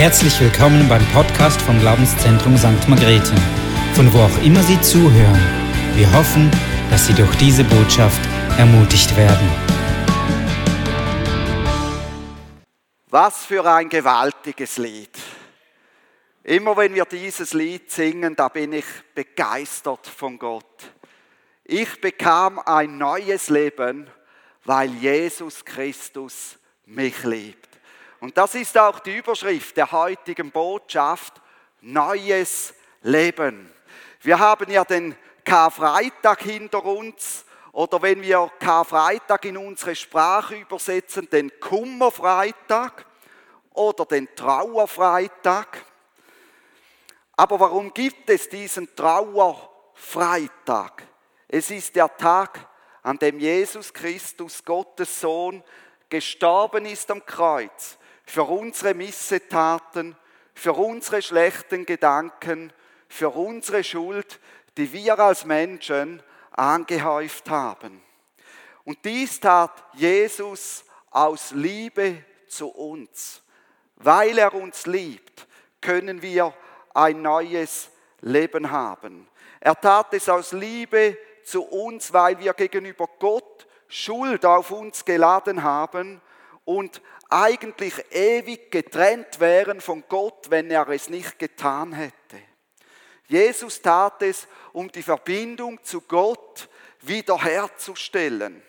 Herzlich willkommen beim Podcast vom Glaubenszentrum St. Margrethe, von wo auch immer Sie zuhören. Wir hoffen, dass Sie durch diese Botschaft ermutigt werden. Was für ein gewaltiges Lied. Immer wenn wir dieses Lied singen, da bin ich begeistert von Gott. Ich bekam ein neues Leben, weil Jesus Christus mich liebt. Und das ist auch die Überschrift der heutigen Botschaft, neues Leben. Wir haben ja den Karfreitag hinter uns oder wenn wir Karfreitag in unsere Sprache übersetzen, den Kummerfreitag oder den Trauerfreitag. Aber warum gibt es diesen Trauerfreitag? Es ist der Tag, an dem Jesus Christus, Gottes Sohn, gestorben ist am Kreuz für unsere Missetaten, für unsere schlechten Gedanken, für unsere Schuld, die wir als Menschen angehäuft haben. Und dies tat Jesus aus Liebe zu uns. Weil er uns liebt, können wir ein neues Leben haben. Er tat es aus Liebe zu uns, weil wir gegenüber Gott Schuld auf uns geladen haben und eigentlich ewig getrennt wären von Gott, wenn er es nicht getan hätte. Jesus tat es, um die Verbindung zu Gott wiederherzustellen.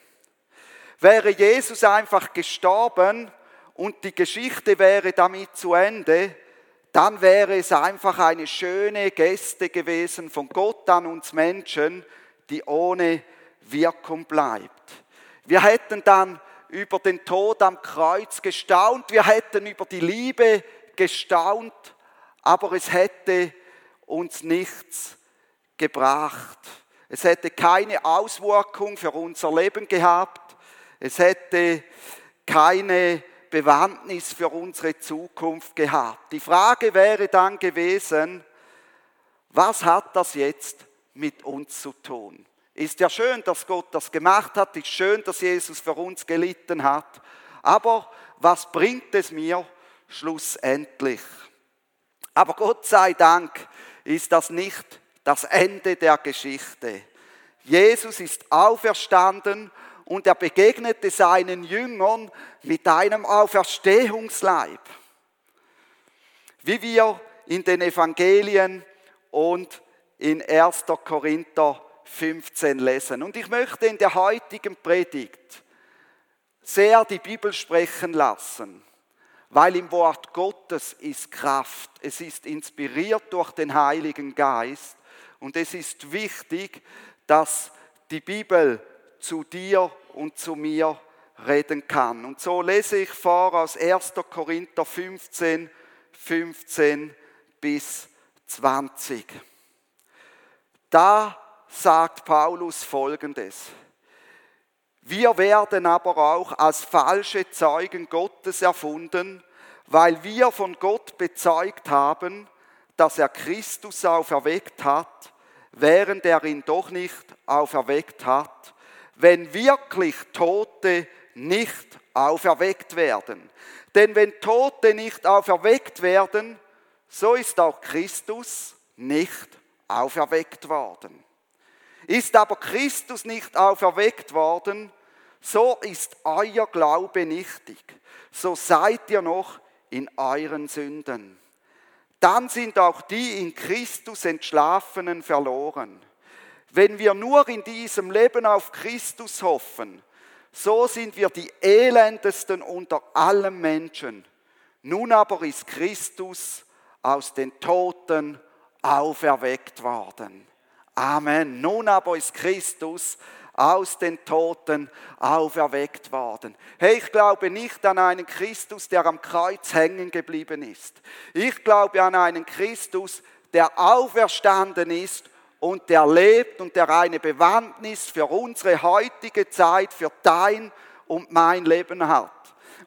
Wäre Jesus einfach gestorben und die Geschichte wäre damit zu Ende, dann wäre es einfach eine schöne Geste gewesen von Gott an uns Menschen, die ohne Wirkung bleibt. Wir hätten dann über den Tod am Kreuz gestaunt, wir hätten über die Liebe gestaunt, aber es hätte uns nichts gebracht. Es hätte keine Auswirkung für unser Leben gehabt. Es hätte keine Bewandtnis für unsere Zukunft gehabt. Die Frage wäre dann gewesen, was hat das jetzt mit uns zu tun? Ist ja schön, dass Gott das gemacht hat, ist schön, dass Jesus für uns gelitten hat, aber was bringt es mir schlussendlich? Aber Gott sei Dank ist das nicht das Ende der Geschichte. Jesus ist auferstanden und er begegnete seinen Jüngern mit einem Auferstehungsleib. Wie wir in den Evangelien und in 1. Korinther 15 lesen. Und ich möchte in der heutigen Predigt sehr die Bibel sprechen lassen, weil im Wort Gottes ist Kraft. Es ist inspiriert durch den Heiligen Geist und es ist wichtig, dass die Bibel zu dir und zu mir reden kann. Und so lese ich vor aus 1. Korinther 15, 15 bis 20. Da sagt Paulus Folgendes. Wir werden aber auch als falsche Zeugen Gottes erfunden, weil wir von Gott bezeugt haben, dass er Christus auferweckt hat, während er ihn doch nicht auferweckt hat, wenn wirklich Tote nicht auferweckt werden. Denn wenn Tote nicht auferweckt werden, so ist auch Christus nicht auferweckt worden. Ist aber Christus nicht auferweckt worden, so ist euer Glaube nichtig. So seid ihr noch in euren Sünden. Dann sind auch die in Christus Entschlafenen verloren. Wenn wir nur in diesem Leben auf Christus hoffen, so sind wir die elendesten unter allen Menschen. Nun aber ist Christus aus den Toten auferweckt worden. Amen. Nun aber ist Christus aus den Toten auferweckt worden. Hey, ich glaube nicht an einen Christus, der am Kreuz hängen geblieben ist. Ich glaube an einen Christus, der auferstanden ist und der lebt und der eine Bewandtnis für unsere heutige Zeit, für dein und mein Leben hat.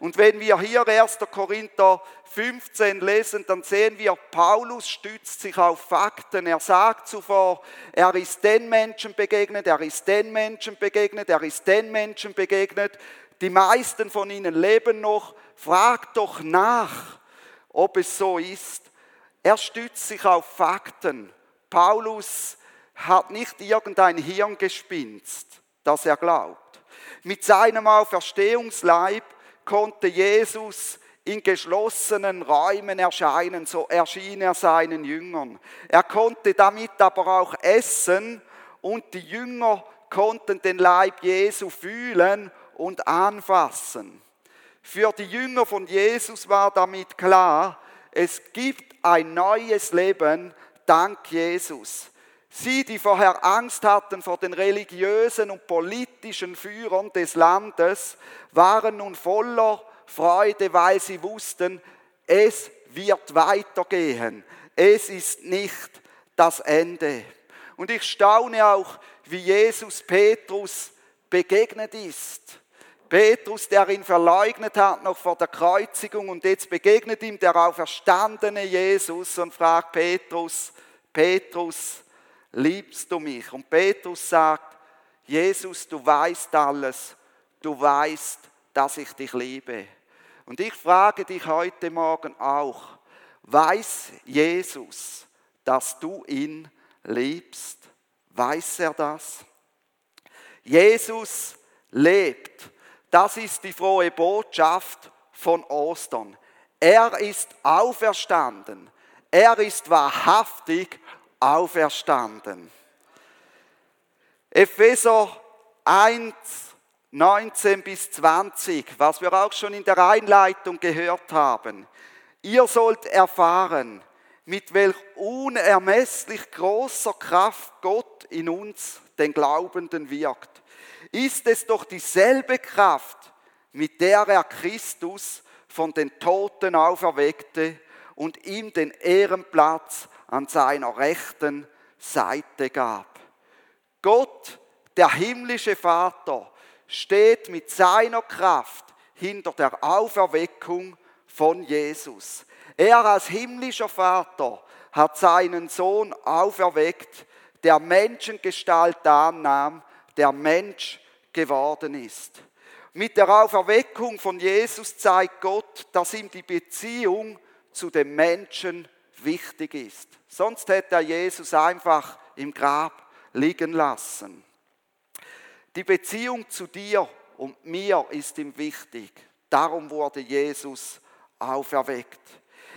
Und wenn wir hier 1. Korinther 15 lesen, dann sehen wir, Paulus stützt sich auf Fakten. Er sagt zuvor, er ist den Menschen begegnet, er ist den Menschen begegnet, er ist den Menschen begegnet. Die meisten von ihnen leben noch. Fragt doch nach. ob es so ist. Er stützt sich auf Fakten. Paulus hat nicht irgendein Hirngespinst, das er glaubt. Mit seinem Auferstehungsleib konnte Jesus in geschlossenen Räumen erscheinen, so erschien er seinen Jüngern. Er konnte damit aber auch essen und die Jünger konnten den Leib Jesu fühlen und anfassen. Für die Jünger von Jesus war damit klar, es gibt ein neues Leben dank Jesus. Sie, die vorher Angst hatten vor den religiösen und politischen Führern des Landes, waren nun voller Freude, weil sie wussten, es wird weitergehen. Es ist nicht das Ende. Und ich staune auch, wie Jesus Petrus begegnet ist. Petrus, der ihn verleugnet hat noch vor der Kreuzigung und jetzt begegnet ihm der auferstandene Jesus und fragt Petrus, Petrus, liebst du mich? Und Petrus sagt, Jesus, du weißt alles, du weißt, dass ich dich liebe. Und ich frage dich heute Morgen auch, weiß Jesus, dass du ihn liebst? Weiß er das? Jesus lebt. Das ist die frohe Botschaft von Ostern. Er ist auferstanden. Er ist wahrhaftig auferstanden. Epheser 1, 19 bis 20, was wir auch schon in der Einleitung gehört haben. Ihr sollt erfahren, mit welch unermesslich großer Kraft Gott in uns, den Glaubenden, wirkt. Ist es doch dieselbe Kraft, mit der er Christus von den Toten auferweckte und ihm den Ehrenplatz an seiner rechten Seite gab. Gott, der himmlische Vater, steht mit seiner Kraft hinter der Auferweckung von Jesus. Er als himmlischer Vater hat seinen Sohn auferweckt, der Menschengestalt annahm, der Mensch geworden ist. Mit der Auferweckung von Jesus zeigt Gott, dass ihm die Beziehung zu dem Menschen wichtig ist. Sonst hätte er Jesus einfach im Grab liegen lassen. Die Beziehung zu dir und mir ist ihm wichtig. Darum wurde Jesus auferweckt.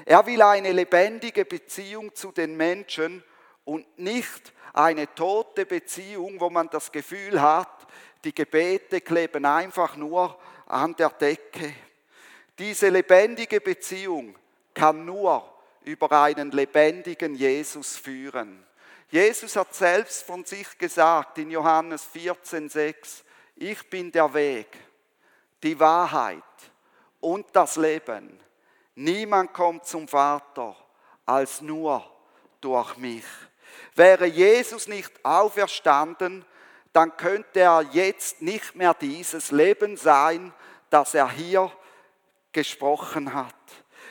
Er will eine lebendige Beziehung zu den Menschen und nicht eine tote Beziehung, wo man das Gefühl hat, die Gebete kleben einfach nur an der Decke. Diese lebendige Beziehung kann nur über einen lebendigen Jesus führen. Jesus hat selbst von sich gesagt in Johannes 14,6, ich bin der Weg, die Wahrheit und das Leben. Niemand kommt zum Vater als nur durch mich. Wäre Jesus nicht auferstanden, dann könnte er jetzt nicht mehr dieses Leben sein, das er hier gesprochen hat.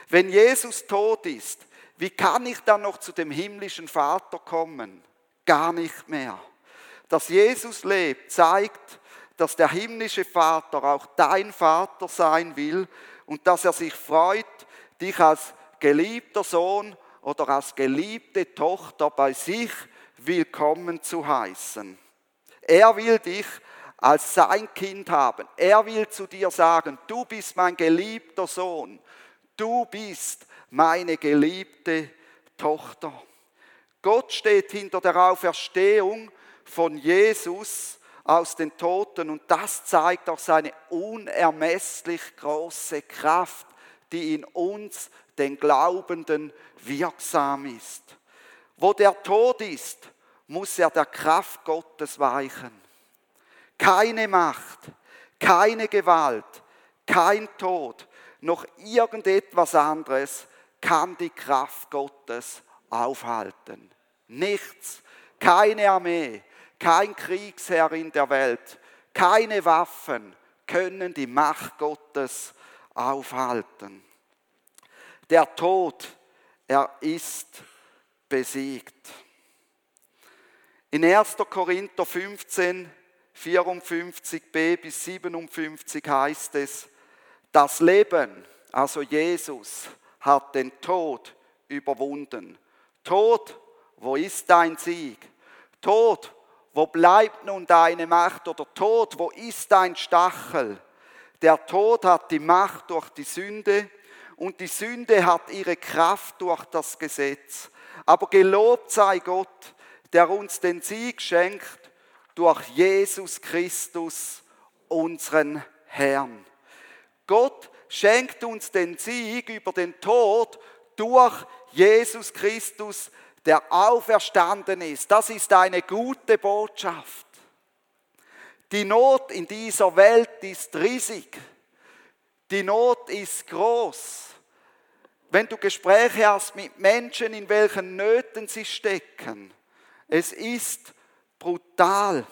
Wenn Jesus tot ist, wie kann ich dann noch zu dem himmlischen Vater kommen? Gar nicht mehr. Dass Jesus lebt, zeigt, dass der himmlische Vater auch dein Vater sein will und dass er sich freut, dich als geliebter Sohn oder als geliebte Tochter bei sich willkommen zu heißen. Er will dich als sein Kind haben. Er will zu dir sagen, du bist mein geliebter Sohn, du bist meine geliebte Tochter. Gott steht hinter der Auferstehung von Jesus aus den Toten und das zeigt auch seine unermesslich große Kraft die in uns, den Glaubenden, wirksam ist. Wo der Tod ist, muss er der Kraft Gottes weichen. Keine Macht, keine Gewalt, kein Tod, noch irgendetwas anderes kann die Kraft Gottes aufhalten. Nichts, keine Armee, kein Kriegsherr in der Welt, keine Waffen können die Macht Gottes aufhalten. Der Tod, er ist besiegt. In 1. Korinther 15, 54b bis 57 heißt es, das Leben, also Jesus, hat den Tod überwunden. Tod, wo ist dein Sieg? Tod, wo bleibt nun deine Macht? Oder Tod, wo ist dein Stachel? Der Tod hat die Macht durch die Sünde und die Sünde hat ihre Kraft durch das Gesetz. Aber gelobt sei Gott, der uns den Sieg schenkt durch Jesus Christus, unseren Herrn. Gott schenkt uns den Sieg über den Tod durch Jesus Christus, der auferstanden ist. Das ist eine gute Botschaft. Die Not in dieser Welt ist riesig. Die Not ist groß. Wenn du Gespräche hast mit Menschen, in welchen Nöten sie stecken, es ist brutal.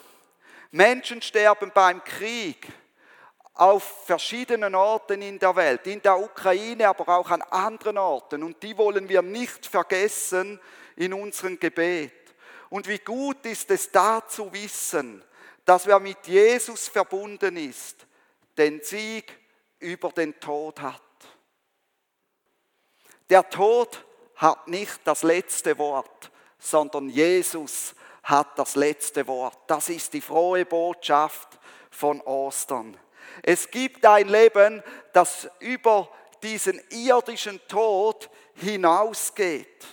Menschen sterben beim Krieg auf verschiedenen Orten in der Welt, in der Ukraine, aber auch an anderen Orten. Und die wollen wir nicht vergessen in unserem Gebet. Und wie gut ist es da zu wissen, dass wer mit Jesus verbunden ist, den Sieg über den Tod hat. Der Tod hat nicht das letzte Wort, sondern Jesus hat das letzte Wort. Das ist die frohe Botschaft von Ostern. Es gibt ein Leben, das über diesen irdischen Tod hinausgeht.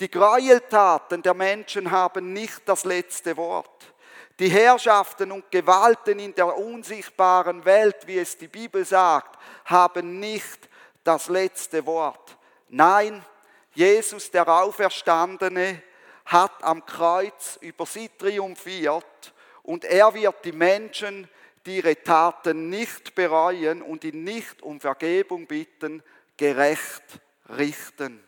Die Gräueltaten der Menschen haben nicht das letzte Wort. Die Herrschaften und Gewalten in der unsichtbaren Welt, wie es die Bibel sagt, haben nicht das letzte Wort. Nein, Jesus, der Auferstandene, hat am Kreuz über sie triumphiert und er wird die Menschen, die ihre Taten nicht bereuen und ihn nicht um Vergebung bitten, gerecht richten.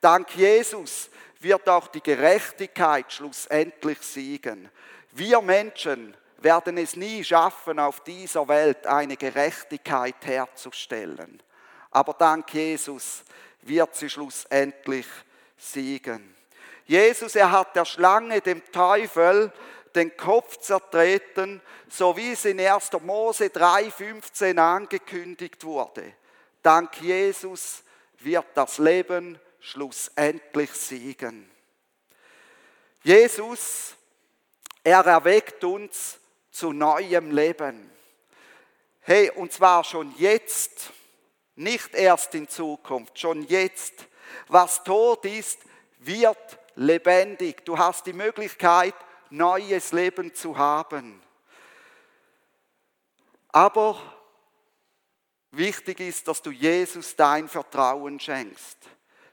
Dank Jesus wird auch die Gerechtigkeit schlussendlich siegen. Wir Menschen werden es nie schaffen, auf dieser Welt eine Gerechtigkeit herzustellen. Aber dank Jesus wird sie schlussendlich siegen. Jesus, er hat der Schlange, dem Teufel, den Kopf zertreten, so wie es in 1. Mose 3,15 angekündigt wurde. Dank Jesus wird das Leben schlussendlich siegen. Jesus er erweckt uns zu neuem Leben. Hey, und zwar schon jetzt, nicht erst in Zukunft, schon jetzt. Was tot ist, wird lebendig. Du hast die Möglichkeit, neues Leben zu haben. Aber wichtig ist, dass du Jesus dein Vertrauen schenkst.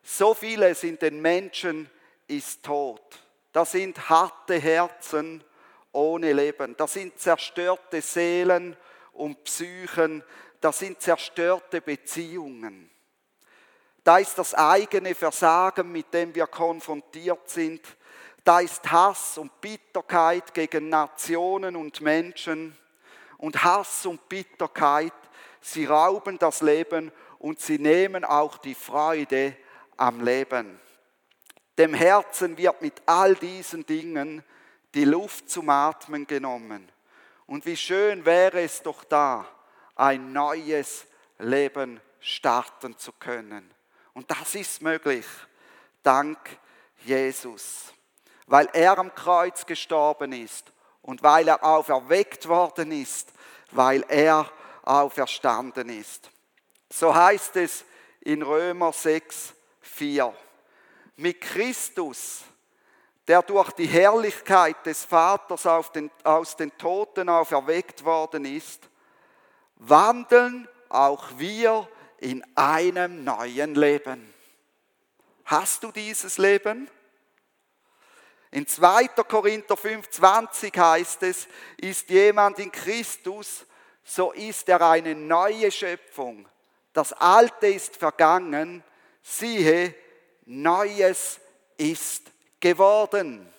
So vieles in den Menschen ist tot. Das sind harte Herzen ohne Leben. Das sind zerstörte Seelen und Psychen. Das sind zerstörte Beziehungen. Da ist das eigene Versagen, mit dem wir konfrontiert sind. Da ist Hass und Bitterkeit gegen Nationen und Menschen. Und Hass und Bitterkeit, sie rauben das Leben und sie nehmen auch die Freude am Leben. Dem Herzen wird mit all diesen Dingen die Luft zum Atmen genommen. Und wie schön wäre es doch da, ein neues Leben starten zu können. Und das ist möglich, dank Jesus. Weil er am Kreuz gestorben ist und weil er auferweckt worden ist, weil er auferstanden ist. So heißt es in Römer 6, 4 mit Christus, der durch die Herrlichkeit des Vaters den, aus den Toten auferweckt worden ist, wandeln auch wir in einem neuen Leben. Hast du dieses Leben? In 2. Korinther 5,20 heißt es, ist jemand in Christus, so ist er eine neue Schöpfung. Das Alte ist vergangen, siehe, Neues ist geworden.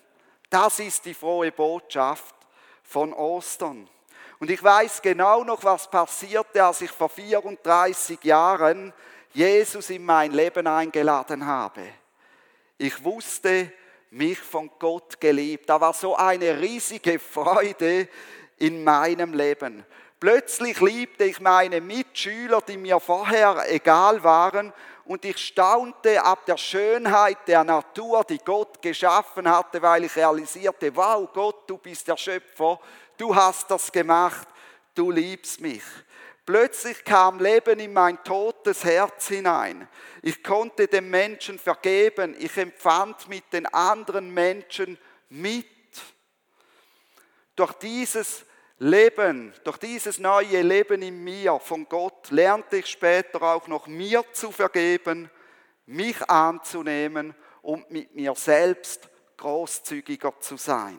Das ist die frohe Botschaft von Ostern. Und ich weiß genau noch, was passierte, als ich vor 34 Jahren Jesus in mein Leben eingeladen habe. Ich wusste, mich von Gott geliebt. Da war so eine riesige Freude in meinem Leben. Plötzlich liebte ich meine Mitschüler, die mir vorher egal waren, und ich staunte ab der Schönheit der Natur, die Gott geschaffen hatte, weil ich realisierte, wow, Gott, du bist der Schöpfer, du hast das gemacht, du liebst mich. Plötzlich kam Leben in mein totes Herz hinein. Ich konnte dem Menschen vergeben. Ich empfand mit den anderen Menschen mit. Durch dieses Leben, durch dieses neue Leben in mir von Gott lernte ich später auch noch mir zu vergeben, mich anzunehmen und mit mir selbst großzügiger zu sein.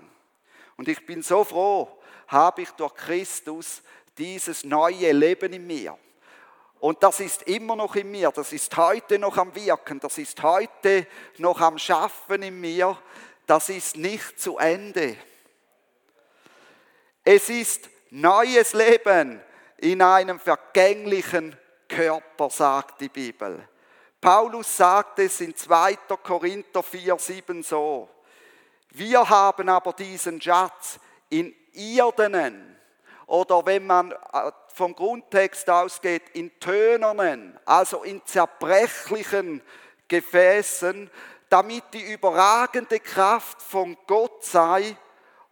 Und ich bin so froh, habe ich durch Christus dieses neue Leben in mir. Und das ist immer noch in mir, das ist heute noch am Wirken, das ist heute noch am Schaffen in mir, das ist nicht zu Ende. Es ist neues Leben in einem vergänglichen Körper, sagt die Bibel. Paulus sagt es in 2. Korinther 4, 7 so. Wir haben aber diesen Schatz in irdenen oder wenn man äh, vom Grundtext ausgeht, in tönernen, also in zerbrechlichen Gefäßen, damit die überragende Kraft von Gott sei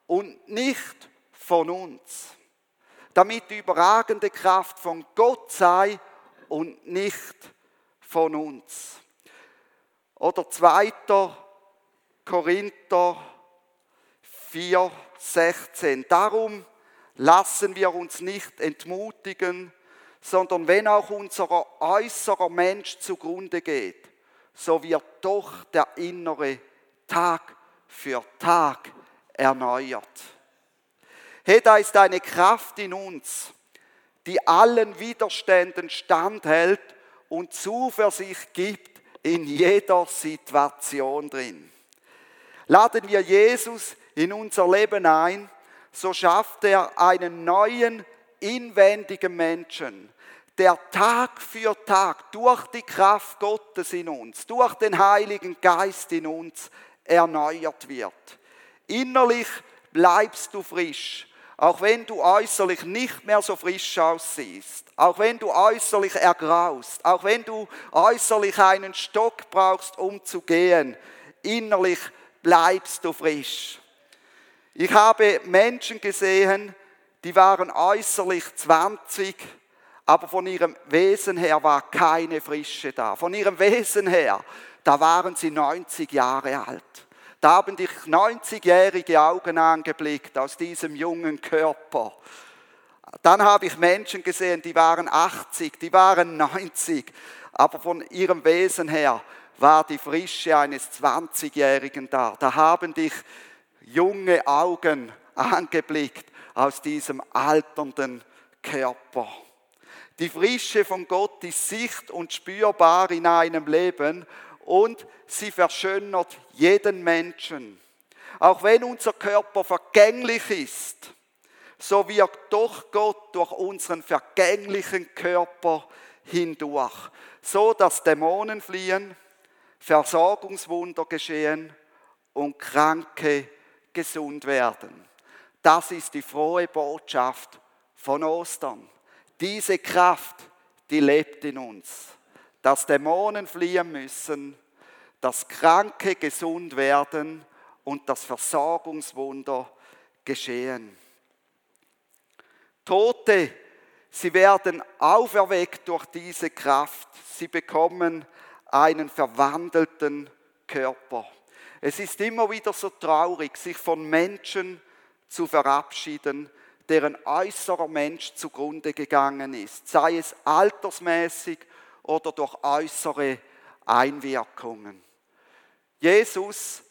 und nicht von uns. Damit die überragende Kraft von Gott sei und nicht von uns. Oder 2. Korinther 4, 16. Darum lassen wir uns nicht entmutigen, sondern wenn auch unser äußerer Mensch zugrunde geht, so wird doch der innere Tag für Tag erneuert. Hey, da ist eine Kraft in uns, die allen Widerständen standhält und Zuversicht gibt in jeder Situation drin. Laden wir Jesus in unser Leben ein, so schafft er einen neuen, inwendigen Menschen, der Tag für Tag durch die Kraft Gottes in uns, durch den Heiligen Geist in uns erneuert wird. Innerlich bleibst du frisch, auch wenn du äußerlich nicht mehr so frisch aussiehst, auch wenn du äußerlich ergraust, auch wenn du äußerlich einen Stock brauchst, um zu gehen, innerlich bleibst du frisch. Ich habe Menschen gesehen, die waren äußerlich 20, aber von ihrem Wesen her war keine Frische da. Von ihrem Wesen her, da waren sie 90 Jahre alt. Da haben dich 90-jährige Augen angeblickt aus diesem jungen Körper. Dann habe ich Menschen gesehen, die waren 80, die waren 90, aber von ihrem Wesen her war die Frische eines 20-Jährigen da. Da haben dich junge Augen angeblickt aus diesem alternden Körper. Die Frische von Gott ist sicht und spürbar in einem Leben und sie verschönert jeden Menschen. Auch wenn unser Körper vergänglich ist, so wirkt doch Gott durch unseren vergänglichen Körper hindurch, so dass Dämonen fliehen, Versorgungswunder geschehen und Kranke gesund werden. Das ist die frohe Botschaft von Ostern. Diese Kraft, die lebt in uns dass Dämonen fliehen müssen, dass Kranke gesund werden und das Versorgungswunder geschehen. Tote, sie werden auferweckt durch diese Kraft. Sie bekommen einen verwandelten Körper. Es ist immer wieder so traurig, sich von Menschen zu verabschieden, deren äußerer Mensch zugrunde gegangen ist, sei es altersmäßig oder durch äußere Einwirkungen. Jesus,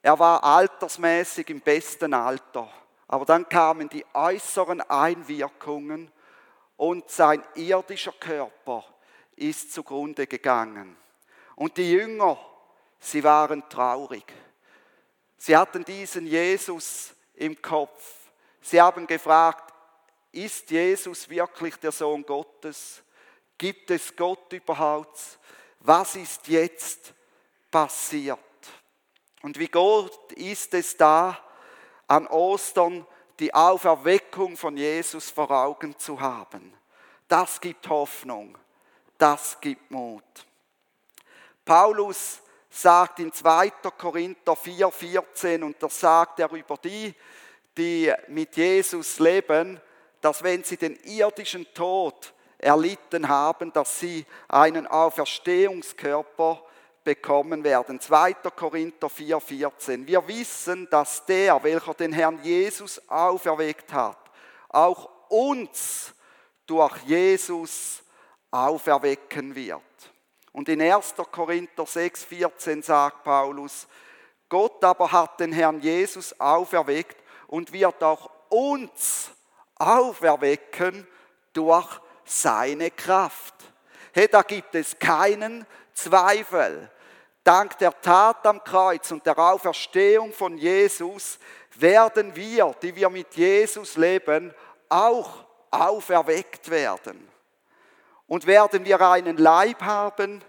er war altersmäßig im besten Alter, aber dann kamen die äußeren Einwirkungen und sein irdischer Körper ist zugrunde gegangen. Und die Jünger, sie waren traurig. Sie hatten diesen Jesus im Kopf. Sie haben gefragt, ist Jesus wirklich der Sohn Gottes? Gibt es Gott überhaupt? Was ist jetzt passiert? Und wie Gott ist es da an Ostern, die Auferweckung von Jesus vor Augen zu haben. Das gibt Hoffnung, das gibt Mut. Paulus sagt in 2. Korinther 4,14 und da sagt er über die, die mit Jesus leben, dass wenn sie den irdischen Tod erlitten haben, dass sie einen Auferstehungskörper bekommen werden. 2. Korinther 4,14. Wir wissen, dass der, welcher den Herrn Jesus auferweckt hat, auch uns durch Jesus auferwecken wird. Und in 1. Korinther 6,14 sagt Paulus, Gott aber hat den Herrn Jesus auferweckt und wird auch uns auferwecken durch seine Kraft. Hey, da gibt es keinen Zweifel. Dank der Tat am Kreuz und der Auferstehung von Jesus werden wir, die wir mit Jesus leben, auch auferweckt werden. Und werden wir einen Leib haben?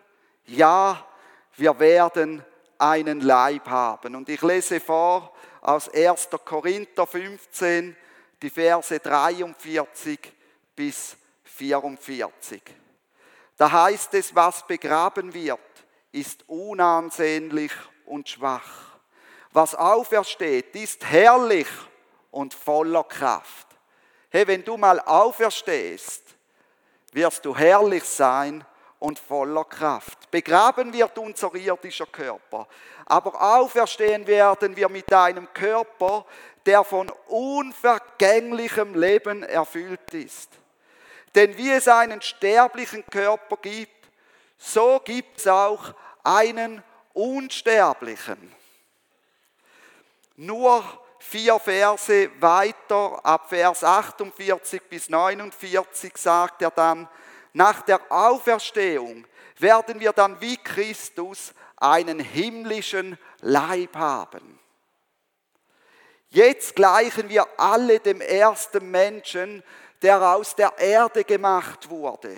Ja, wir werden einen Leib haben. Und ich lese vor aus 1. Korinther 15, die Verse 43 bis 44. Da heißt es, was begraben wird, ist unansehnlich und schwach. Was aufersteht, ist herrlich und voller Kraft. Hey, wenn du mal auferstehst, wirst du herrlich sein und voller Kraft. Begraben wird unser irdischer Körper, aber auferstehen werden wir mit einem Körper, der von unvergänglichem Leben erfüllt ist. Denn wie es einen sterblichen Körper gibt, so gibt es auch einen unsterblichen. Nur vier Verse weiter, ab Vers 48 bis 49, sagt er dann, nach der Auferstehung werden wir dann wie Christus einen himmlischen Leib haben. Jetzt gleichen wir alle dem ersten Menschen, der aus der Erde gemacht wurde.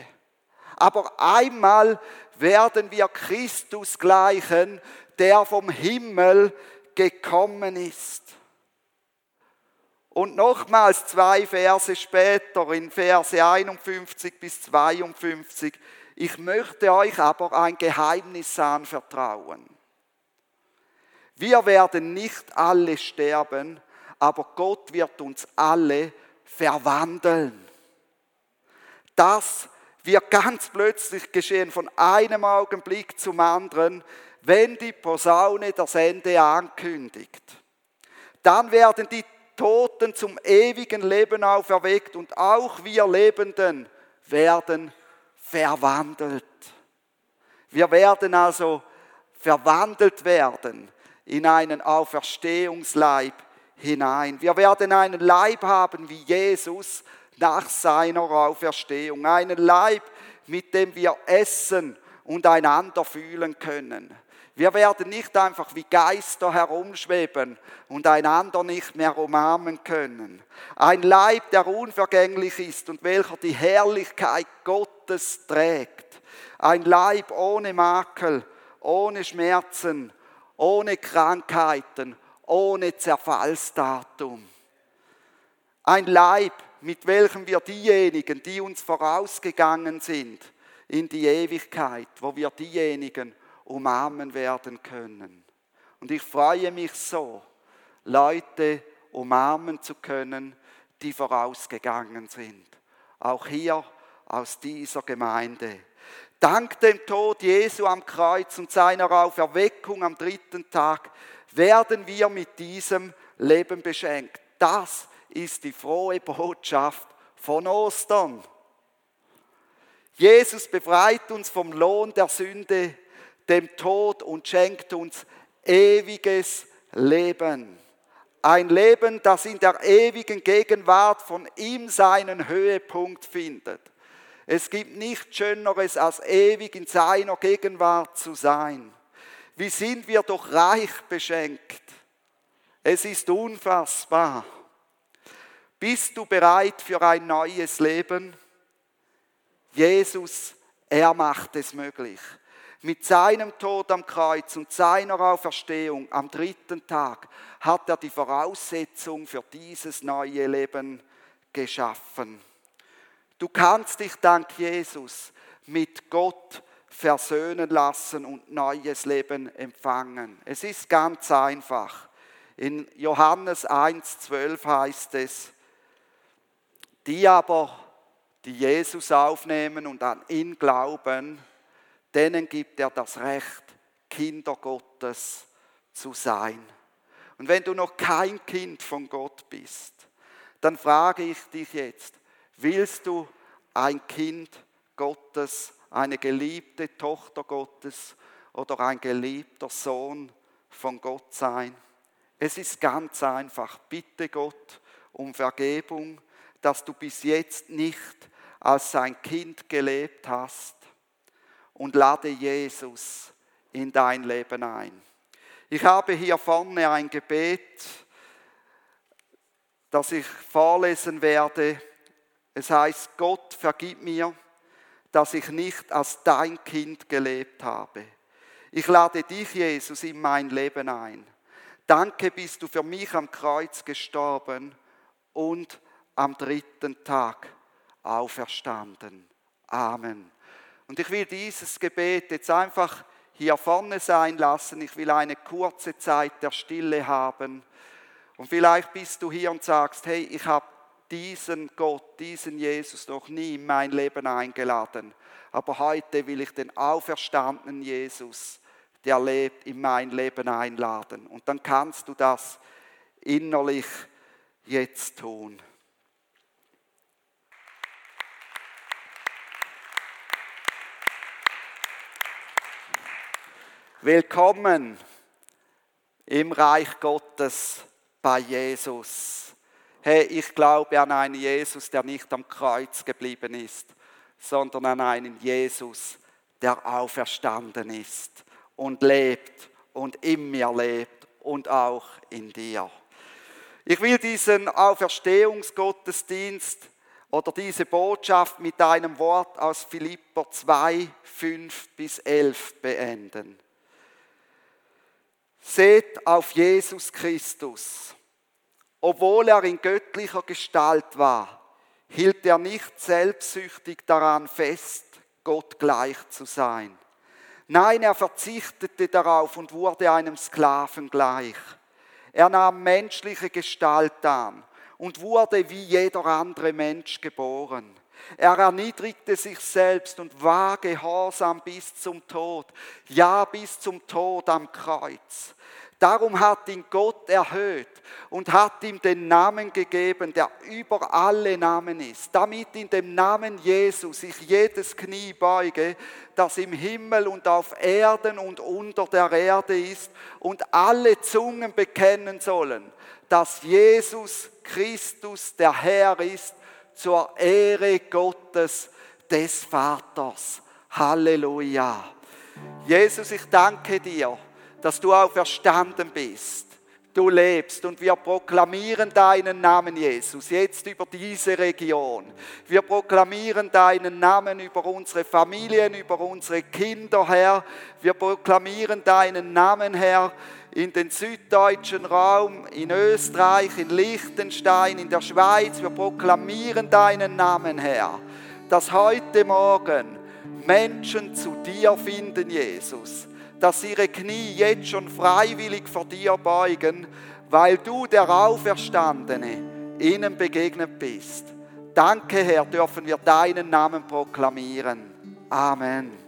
Aber einmal werden wir Christus gleichen, der vom Himmel gekommen ist. Und nochmals zwei Verse später, in Verse 51 bis 52, ich möchte euch aber ein Geheimnis anvertrauen. Wir werden nicht alle sterben, aber Gott wird uns alle verwandeln. Das wird ganz plötzlich geschehen, von einem Augenblick zum anderen, wenn die Posaune das Ende ankündigt. Dann werden die Toten zum ewigen Leben auferweckt und auch wir Lebenden werden verwandelt. Wir werden also verwandelt werden in einen Auferstehungsleib hinein. Wir werden einen Leib haben wie Jesus nach seiner Auferstehung. Einen Leib, mit dem wir essen und einander fühlen können. Wir werden nicht einfach wie Geister herumschweben und einander nicht mehr umarmen können. Ein Leib, der unvergänglich ist und welcher die Herrlichkeit Gottes trägt. Ein Leib ohne Makel, ohne Schmerzen, ohne Krankheiten, ohne Zerfallsdatum. Ein Leib, mit welchem wir diejenigen, die uns vorausgegangen sind, in die Ewigkeit, wo wir diejenigen umarmen werden können. Und ich freue mich so, Leute umarmen zu können, die vorausgegangen sind. Auch hier aus dieser Gemeinde. Dank dem Tod Jesu am Kreuz und seiner Auferweckung am dritten Tag werden wir mit diesem Leben beschenkt. Das ist die frohe Botschaft von Ostern. Jesus befreit uns vom Lohn der Sünde, dem Tod und schenkt uns ewiges Leben. Ein Leben, das in der ewigen Gegenwart von ihm seinen Höhepunkt findet. Es gibt nichts Schöneres, als ewig in seiner Gegenwart zu sein. Wie sind wir doch reich beschenkt. Es ist unfassbar. Bist du bereit für ein neues Leben? Jesus, er macht es möglich. Mit seinem Tod am Kreuz und seiner Auferstehung am dritten Tag hat er die Voraussetzung für dieses neue Leben geschaffen. Du kannst dich dank Jesus mit Gott versöhnen lassen und neues Leben empfangen. Es ist ganz einfach. In Johannes 1,12 heißt es, die aber, die Jesus aufnehmen und an ihn glauben, denen gibt er das Recht, Kinder Gottes zu sein. Und wenn du noch kein Kind von Gott bist, dann frage ich dich jetzt, willst du ein Kind Gottes, eine geliebte Tochter Gottes oder ein geliebter Sohn von Gott sein? Es ist ganz einfach. Bitte Gott um Vergebung, dass du bis jetzt nicht als sein Kind gelebt hast und lade Jesus in dein Leben ein. Ich habe hier vorne ein Gebet, das ich vorlesen werde. Es heißt, Gott vergib mir, dass ich nicht als dein Kind gelebt habe. Ich lade dich, Jesus, in mein Leben ein. Danke bist du für mich am Kreuz gestorben und am dritten Tag auferstanden. Amen. Und ich will dieses Gebet jetzt einfach hier vorne sein lassen. Ich will eine kurze Zeit der Stille haben. Und vielleicht bist du hier und sagst, hey, ich habe diesen Gott, diesen Jesus noch nie in mein Leben eingeladen. Aber heute will ich den auferstandenen Jesus, der lebt, in mein Leben einladen. Und dann kannst du das innerlich jetzt tun. Willkommen im Reich Gottes bei Jesus. Hey, ich glaube an einen Jesus, der nicht am Kreuz geblieben ist, sondern an einen Jesus, der auferstanden ist und lebt und in mir lebt und auch in dir. Ich will diesen Auferstehungsgottesdienst oder diese Botschaft mit einem Wort aus Philipper 2, 5 bis 11 beenden. Seht auf Jesus Christus. Obwohl er in göttlicher Gestalt war, hielt er nicht selbstsüchtig daran fest, Gott gleich zu sein. Nein, er verzichtete darauf und wurde einem Sklaven gleich. Er nahm menschliche Gestalt an und wurde wie jeder andere Mensch geboren. Er erniedrigte sich selbst und war gehorsam bis zum Tod, ja bis zum Tod am Kreuz. Darum hat ihn Gott erhöht und hat ihm den Namen gegeben, der über alle Namen ist, damit in dem Namen Jesus sich jedes Knie beuge, das im Himmel und auf Erden und unter der Erde ist, und alle Zungen bekennen sollen, dass Jesus Christus der Herr ist, zur Ehre Gottes des Vaters. Halleluja. Jesus, ich danke dir, dass du auferstanden bist. Du lebst und wir proklamieren deinen Namen, Jesus, jetzt über diese Region. Wir proklamieren deinen Namen über unsere Familien, über unsere Kinder, Herr. Wir proklamieren deinen Namen, Herr, in den süddeutschen Raum, in Österreich, in Liechtenstein, in der Schweiz. Wir proklamieren deinen Namen, Herr, dass heute Morgen Menschen zu dir finden, Jesus, dass ihre Knie jetzt schon freiwillig vor dir beugen, weil du der Auferstandene ihnen begegnet bist. Danke, Herr, dürfen wir deinen Namen proklamieren. Amen.